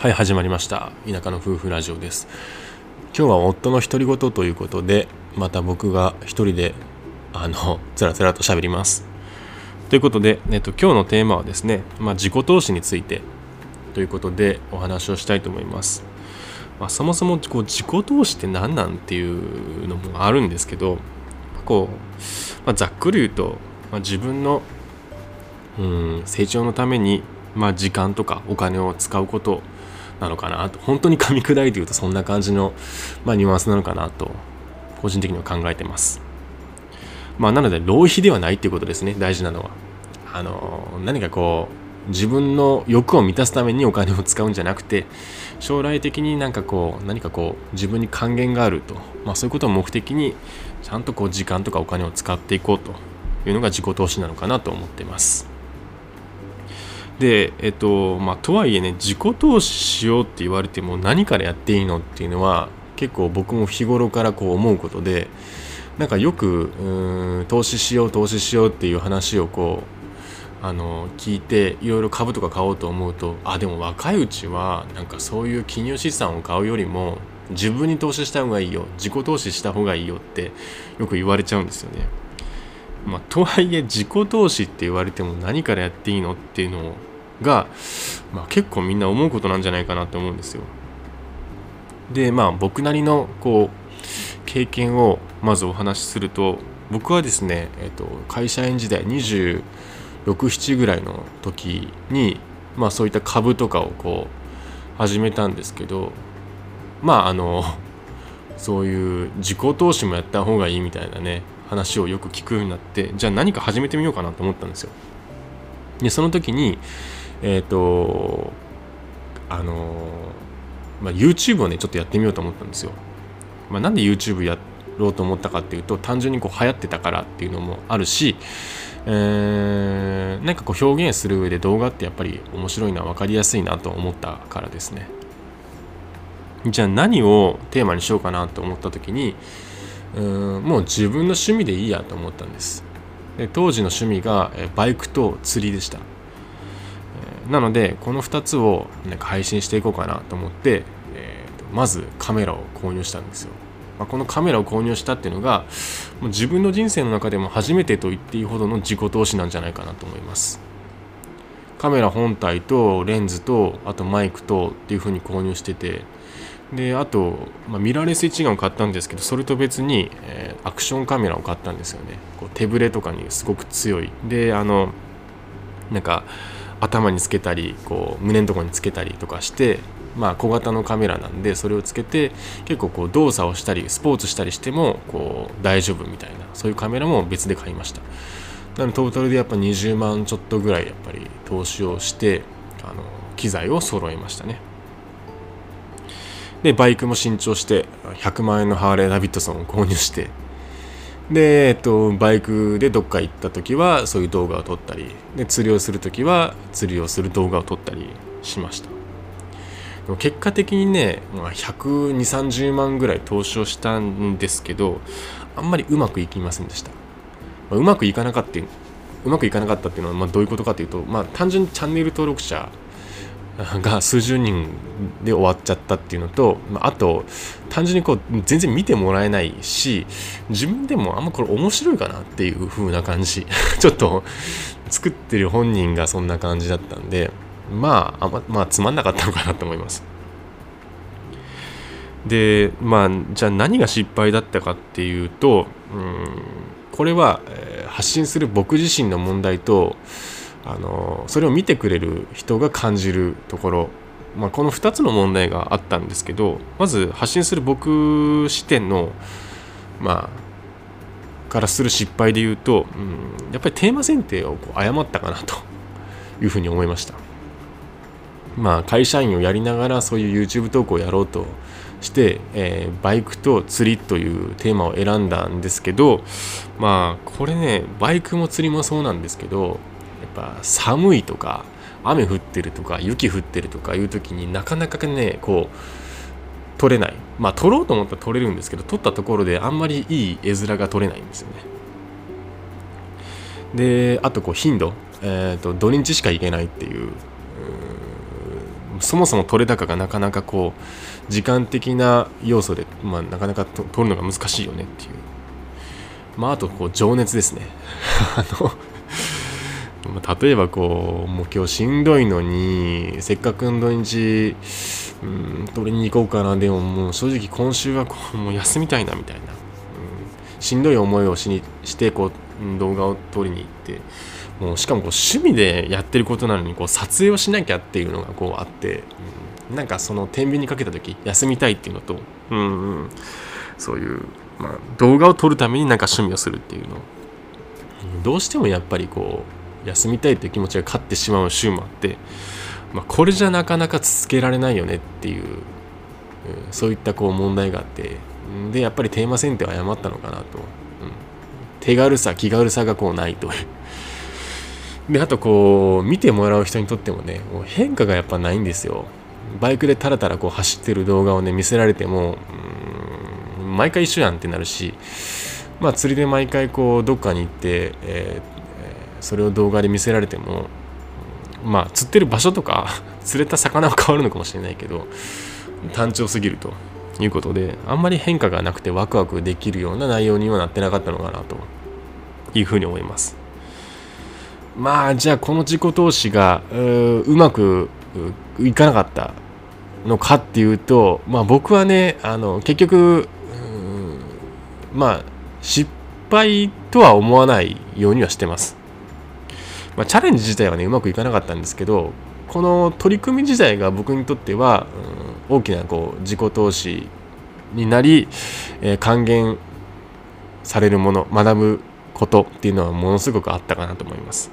はい始まりました。田舎の夫婦ラジオです。今日は夫の独り言ということでまた僕が一人であのつらつらと喋ります。ということで、えっと、今日のテーマはですね、まあ、自己投資についてということでお話をしたいと思います、まあ、そもそもこう自己投資って何なんっていうのもあるんですけどこう、まあ、ざっくり言うと、ま、自分のうん成長のために、ま、時間とかお金を使うことなのかなと。本当に噛み砕いて言うとそんな感じの、まあ、ニュアンスなのかなと個人的には考えてます。まあなので浪費ではないっていうことですね。大事なのは。あの何かこう自分の欲を満たすためにお金を使うんじゃなくて将来的になんかこう何かこう自分に還元があると、まあ、そういうことを目的にちゃんとこう時間とかお金を使っていこうというのが自己投資なのかなと思ってます。でえっとまあとはいえね自己投資しようって言われても何からやっていいのっていうのは結構僕も日頃からこう思うことでなんかよくうん投資しよう投資しようっていう話をこうあの聞いていろいろ株とか買おうと思うとあでも若いうちはなんかそういう金融資産を買うよりも自分に投資した方がいいよ自己投資した方がいいよってよく言われちゃうんですよね。まあ、とはいえ自己投資って言われても何からやっていいのっていうのをが、まあ、結構みんな思うことなんじゃないかなと思うんですよ。でまあ僕なりのこう経験をまずお話しすると僕はですね、えーと、会社員時代267ぐらいの時に、まあ、そういった株とかをこう始めたんですけどまああのそういう自己投資もやった方がいいみたいなね話をよく聞くようになってじゃあ何か始めてみようかなと思ったんですよ。でその時にえっ、ー、とあのまあ、YouTube をねちょっとやってみようと思ったんですよ。まあ、なんで YouTube やろうと思ったかっていうと単純にこう流行ってたからっていうのもあるし、えー、なんかこう表現する上で動画ってやっぱり面白いのは分かりやすいなと思ったからですね。じゃあ何をテーマにしようかなと思った時にうんもう自分の趣味でいいやと思ったんです。で当時の趣味がバイクと釣りでした。なのでこの2つをなんか配信していこうかなと思って、えー、とまずカメラを購入したんですよ、まあ、このカメラを購入したっていうのがもう自分の人生の中でも初めてと言っていいほどの自己投資なんじゃないかなと思います。カメラ本体とレンズとあとマイクとっていう風に購入しててであと、まあ、ミラーレス一眼を買ったんですけどそれと別に、えー、アクションカメラを買ったんですよね。こう手ぶれとかにすごく強い。であのなんか頭につけたりこう胸のところにつけたりとかしてまあ小型のカメラなんでそれをつけて結構こう動作をしたりスポーツしたりしてもこう大丈夫みたいなそういうカメラも別で買いました。なのでトータルでやっぱ20万ちょっとぐらいやっぱり投資をしてあの機材を揃えましたね。でバイクも新調して100万円のハーレー・ダビッドソンを購入してで、えっと、バイクでどっか行った時はそういう動画を撮ったりで釣りをする時は釣りをする動画を撮ったりしました。結果的にね、まあ、12030万ぐらい投資をしたんですけどあんまりうまくいきませんでした、ま、うまくいかなかったうまくいかなかったっていうのはまあどういうことかというと、まあ、単純にチャンネル登録者 が数十人で終わっちゃったっていうのとあと単純にこう全然見てもらえないし自分でもあんまこれ面白いかなっていう風な感じ。ちょっと作ってる本人がそんな感じだったんでまああままあつまんなかったのかなと思います。でまあじゃあ何が失敗だったかっていうとうんこれは、えー、発信する僕自身の問題とあのそれを見てくれる人が感じるところ、まあ、この2つの問題があったんですけどまず発信する僕視点のまあからする失敗で言うと、うん、やっぱりテーマ選定をこう誤ったかなと。いうふうに思いました。まあ会社員をやりながらそういう YouTube 投稿をやろうとして、えー、バイクと釣りというテーマを選んだんですけどまあこれねバイクも釣りもそうなんですけどぱ寒いとか雨降ってるとか雪降ってるとかいう時になかなかねこう撮れない。まあ撮ろうと思ったら撮れるんですけど撮ったところであんまりいい絵面が撮れないんですよね。であとこう頻度、えーと、土日しか行けないっていう。そもそも取れ高がなかなかこう時間的な要素で、まあ、なかなか取るのが難しいよねっていう。まああとこう情熱ですね。あの例えばこうもう今日しんどいのにせっかくの土日うん取りに行こうかな。でももう正直今週はこうもう休みたいなみたいな、うん、しんどい思いをしにしてこう動画を撮りに行ってもうしかもこう趣味でやってることなのにこう撮影をしなきゃっていうのがこうあって、うん、なんかその天秤にかけた時休みたいっていうのと、うん、うん、そういう、まあ、動画を撮るためになんか趣味をするっていうの。どうしてもやっぱりこう休みたいっていう気持ちが勝ってしまう週もあって、まあ、これじゃなかなか続けられないよねっていう、うん、そういったこう問題があってでやっぱりテーマ選定を誤ったのかなと、うん、手軽さ気軽さがこうないと。であとこう見てもらう人にとってもねもう変化がやっぱないんですよ。バイクでタラタラこう走ってる動画をね見せられてもうん毎回一緒やんってなるしまあ釣りで毎回こうどっかに行って、えー、それを動画で見せられてもまあ釣ってる場所とか 釣れた魚は変わるのかもしれないけど単調すぎるということであんまり変化がなくてワクワクできるような内容にはなってなかったのかなというふうに思います。まあじゃあこの自己投資がうまくいかなかったのかっていうと、まあ、僕はねあの結局まあ失敗とは思わないようにはしてます、まあ、チャレンジ自体はねうまくいかなかったんですけどこの取り組み自体が僕にとっては、うん、大きなこう自己投資になり、えー、還元されるもの学ぶことっていうのはものすごくあったかなと思います。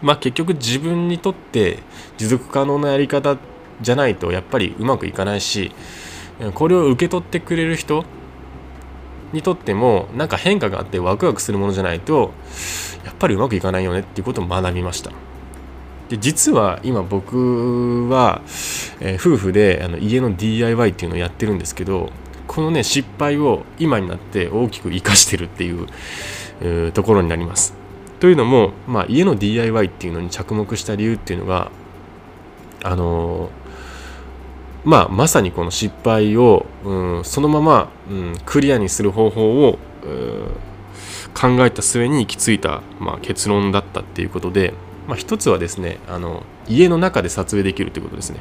まあ結局自分にとって持続可能なやり方じゃないとやっぱりうまくいかないしこれを受け取ってくれる人にとってもなんか変化があってワクワクするものじゃないとやっぱりうまくいかないよねっていうことを学びました。で実は今僕は、えー、夫婦であの家の DIY っていうのをやってるんですけどこのね失敗を今になって大きく生かしてるっていう、えー、ところになります。というのも、まあ、家の DIY っていうのに着目した理由っていうのがあのまあまさにこの失敗を、うん、そのまま、うん、クリアにする方法を、考えた末に行き着いた、まあ、結論だったっていうことで、まあ、一つはですねあの家の中で撮影できるということですね。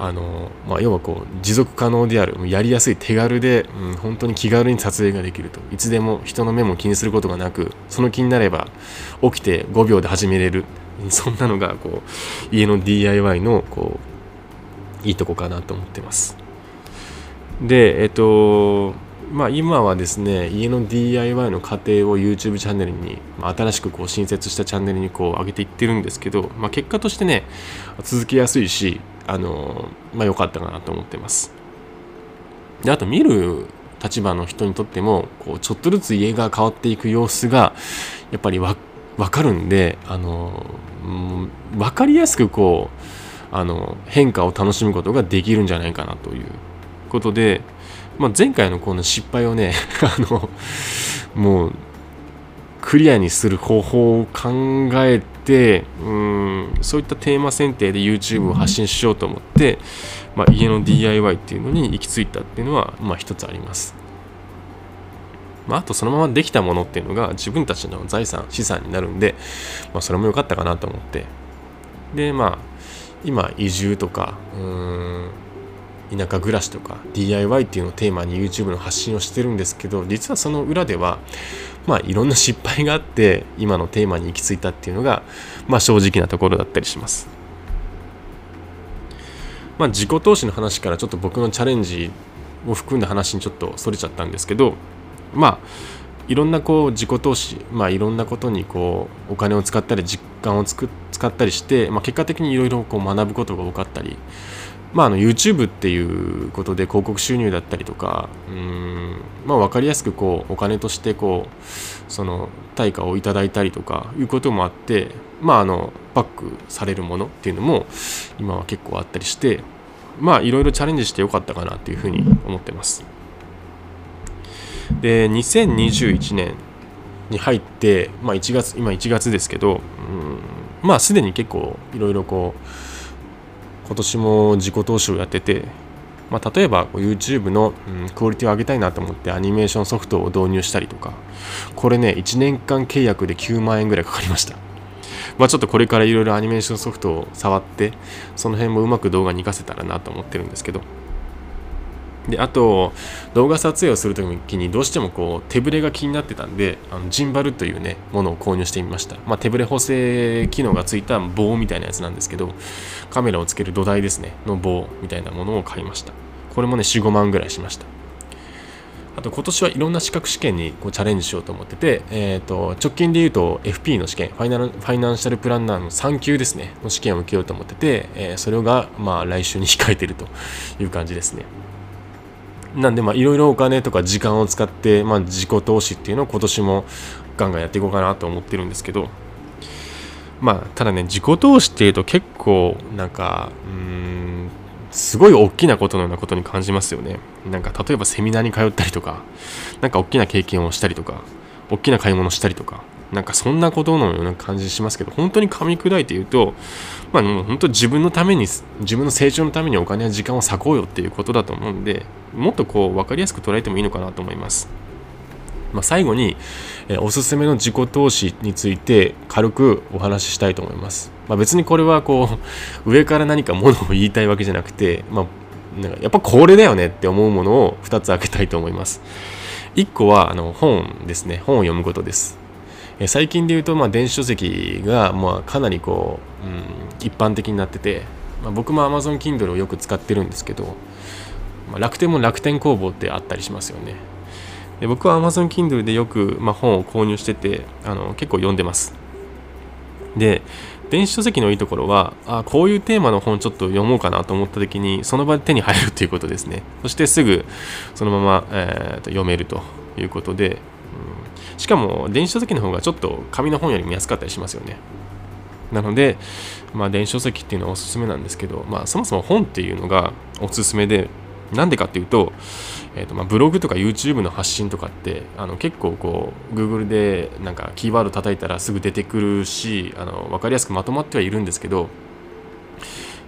あのまあ、要はこう持続可能であるやりやすい手軽で、うん、本当に気軽に撮影ができるといつでも人の目も気にすることがなくその気になれば起きて5秒で始めれるそんなのがこう家の DIY のこういいとこかなと思ってます。でえっとまあ今はですね家の DIY の過程を YouTube チャンネルにま新しくこう新設したチャンネルにこう上げていってるんですけど、まあ、結果としてね続けやすいしあのまあ良かったかなと思ってます。であと見る立場の人にとってもこうちょっとずつ家が変わっていく様子がやっぱりわ分かるんであの、うん、分かりやすくこうあの変化を楽しむことができるんじゃないかなということで、まあ、前回のこの失敗をね あのもうクリアにする方法を考えてうんそういったテーマ選定で YouTube を発信しようと思って、まあ、家の DIY っていうのに行き着いたっていうのは、まあ、一つあります。まあ、あとそのままできたものっていうのが自分たちの財産資産になるんで、まあ、それも良かったかなと思ってでまあ今移住とかうん田舎暮らしとか DIY っていうのをテーマに YouTube の発信をしてるんですけど実はその裏ではまあいろんな失敗があって今のテーマに行き着いたっていうのがまあ正直なところだったりします。まあ自己投資の話からちょっと僕のチャレンジを含んだ話にちょっとそれちゃったんですけどまあいろんなこう自己投資、まあ、いろんなことにこうお金を使ったり実感をつく使ったりして、まあ、結果的にいろいろ学ぶことが多かったり、まあ、あの YouTube っていうことで広告収入だったりとかうん、まあ、分かりやすくこうお金としてこうその対価をいただいたりとかいうこともあって、まあ、あのバックされるものっていうのも今は結構あったりしてまあいろいろチャレンジしてよかったかなっていうふうに思ってます。で2021年に入って、まあ、1月今1月ですけど、うん、まあすでに結構いろいろこう今年も自己投資をやってて、まあ、例えば YouTube の、うん、クオリティを上げたいなと思ってアニメーションソフトを導入したりとかこれね1年間契約で9万円ぐらいかかりました。まあちょっとこれからいろいろアニメーションソフトを触ってその辺もうまく動画に活かせたらなと思ってるんですけどであと動画撮影をするときにどうしてもこう手ぶれが気になってたんであのジンバルというねものを購入してみました、まあ、手ぶれ補正機能がついた棒みたいなやつなんですけどカメラをつける土台ですね。の棒みたいなものを買いました。これもね45万ぐらいしました。あと今年はいろんな資格試験にこうチャレンジしようと思ってて、えー、と直近で言うと FP の試験ファイナルファイナンシャルプランナーの3級ですね。の試験を受けようと思ってて、えー、それがまあ来週に控えてるという感じですね。なんでまあいろいろお金とか時間を使って、まあ、自己投資っていうのを今年もガンガンやっていこうかなと思ってるんですけどまあただね自己投資っていうと結構なんかうんすごい大きなことのようなことに感じますよね。なんか例えばセミナーに通ったりとかなんか大きな経験をしたりとか大きな買い物したりとか。なんかそんなことのような感じしますけど本当に噛み砕いて言うとまあもう本当自分のために自分の成長のためにお金や時間を割こうよっていうことだと思うんでもっとこう分かりやすく捉えてもいいのかなと思います。まあ、最後に、えおすすめの自己投資について軽くお話ししたいと思います。まあ、別にこれはこう上から何かものを言いたいわけじゃなくて、まあ、なんかやっぱこれだよねって思うものを2つ開けたいと思います。1個はあの本ですね本を読むことです。え最近で言うと、まあ、電子書籍が、まあ、かなりこう、うん、一般的になってて、まあ、僕も Amazon Kindle をよく使ってるんですけど、まあ、楽天も楽天工房ってあったりしますよね。で僕は Amazon Kindle でよく、まあ、本を購入しててあの結構読んでます。で電子書籍のいいところはあこういうテーマの本ちょっと読もうかなと思った時にその場で手に入るということですね。そしてすぐそのまま、えー、と読めるということでしかも電子書籍の方がちょっと紙の本より見やすかったりしますよねなので、まあ、電子書籍っていうのはおすすめなんですけど、まあ、そもそも本っていうのがおすすめでなんでかっていうと,、えーとまあ、ブログとか YouTube の発信とかってあの結構こう Google でなんかキーワード叩いたらすぐ出てくるしあの分かりやすくまとまってはいるんですけど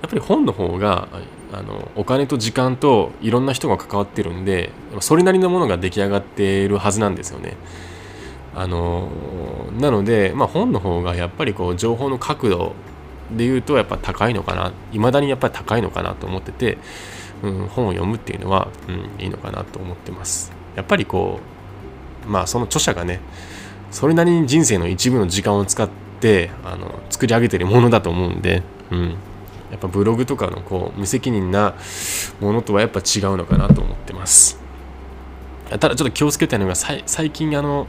やっぱり本の方があのお金と時間といろんな人が関わってるんでそれなりのものが出来上がっているはずなんですよね。あのなので、まあ、本の方がやっぱりこう情報の角度で言うとやっぱ高いのかないまだにやっぱり高いのかなと思ってて、うん、本を読むっていうのは、うん、いいのかなと思ってます。やっぱりこうまあその著者がねそれなりに人生の一部の時間を使ってあの作り上げてるものだと思うんで、うん、やっぱブログとかのこう無責任なものとはやっぱ違うのかなと思ってます。ただちょっと気をつけたいのが最近あの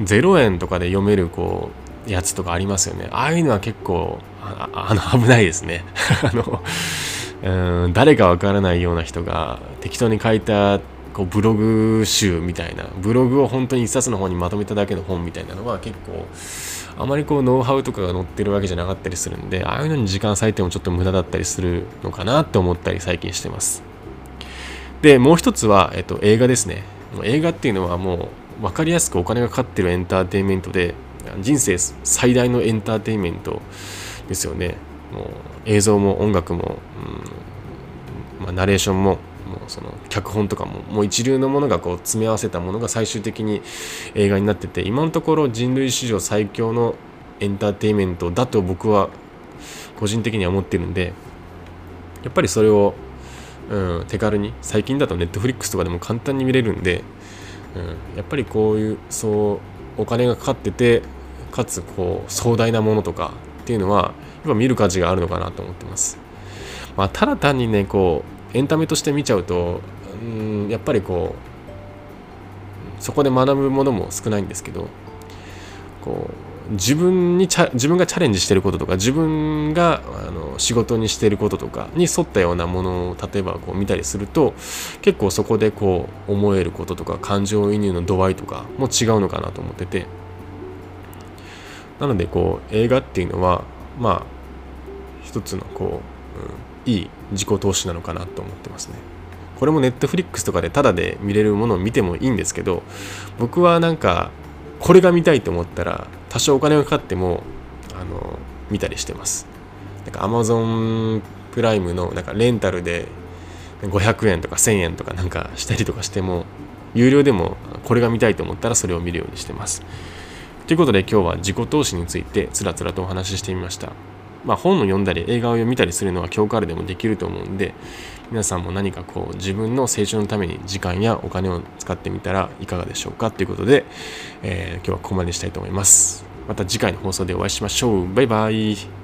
0円とかで読めるこうやつとかありますよね。ああいうのは結構あの危ないですね。あのうん誰かわからないような人が適当に書いたこうブログ集みたいなブログを本当に一冊の本にまとめただけの本みたいなのは結構あまりこうノウハウとかが載ってるわけじゃなかったりするんでああいうのに時間割いてもちょっと無駄だったりするのかなって思ったり最近してます。でもう一つは、えっと、映画ですね。映画っていうのはもう分かりやすくお金がかかってるエンターテインメントで人生最大のエンターテインメントですよね。もう映像も音楽も、うんまあ、ナレーションももうその脚本とかももう一流のものがこう詰め合わせたものが最終的に映画になってて今のところ人類史上最強のエンターテインメントだと僕は個人的には思ってるんでやっぱりそれを、うん、手軽に最近だとネットフリックスとかでも簡単に見れるんでうん、やっぱりこういうそうお金がかかっててかつこう壮大なものとかっていうのはやっぱ見る価値があるのかなと思ってます。まあ、ただ単にねこうエンタメとして見ちゃうとうんやっぱりこうそこで学ぶものも少ないんですけどこう自分に自分がチャレンジしてることとか自分があの仕事にしてることとかに沿ったようなものを例えばこう見たりすると結構そこでこう思えることとか感情移入の度合いとかも違うのかなと思っててなのでこう映画っていうのはまあ一つのこう、うん、いい自己投資なのかなと思ってますね。これもネットフリックスとかでタダで見れるものを見てもいいんですけど僕はなんかこれが見たいと思ったら多少お金がかかってもあの見たりしてます。なんか Amazon プライムのなんかレンタルで500円とか1000円とかなんかしたりとかしても有料でもこれが見たいと思ったらそれを見るようにしてます。ということで今日は自己投資についてつらつらとお話ししてみました。まあ、本を読んだり映画を読みたりするのは今日からでもできると思うんで皆さんも何かこう自分の成長のために時間やお金を使ってみたらいかがでしょうかということで、えー、今日はここまでにしたいと思います。また次回の放送でお会いしましょう。バイバイ。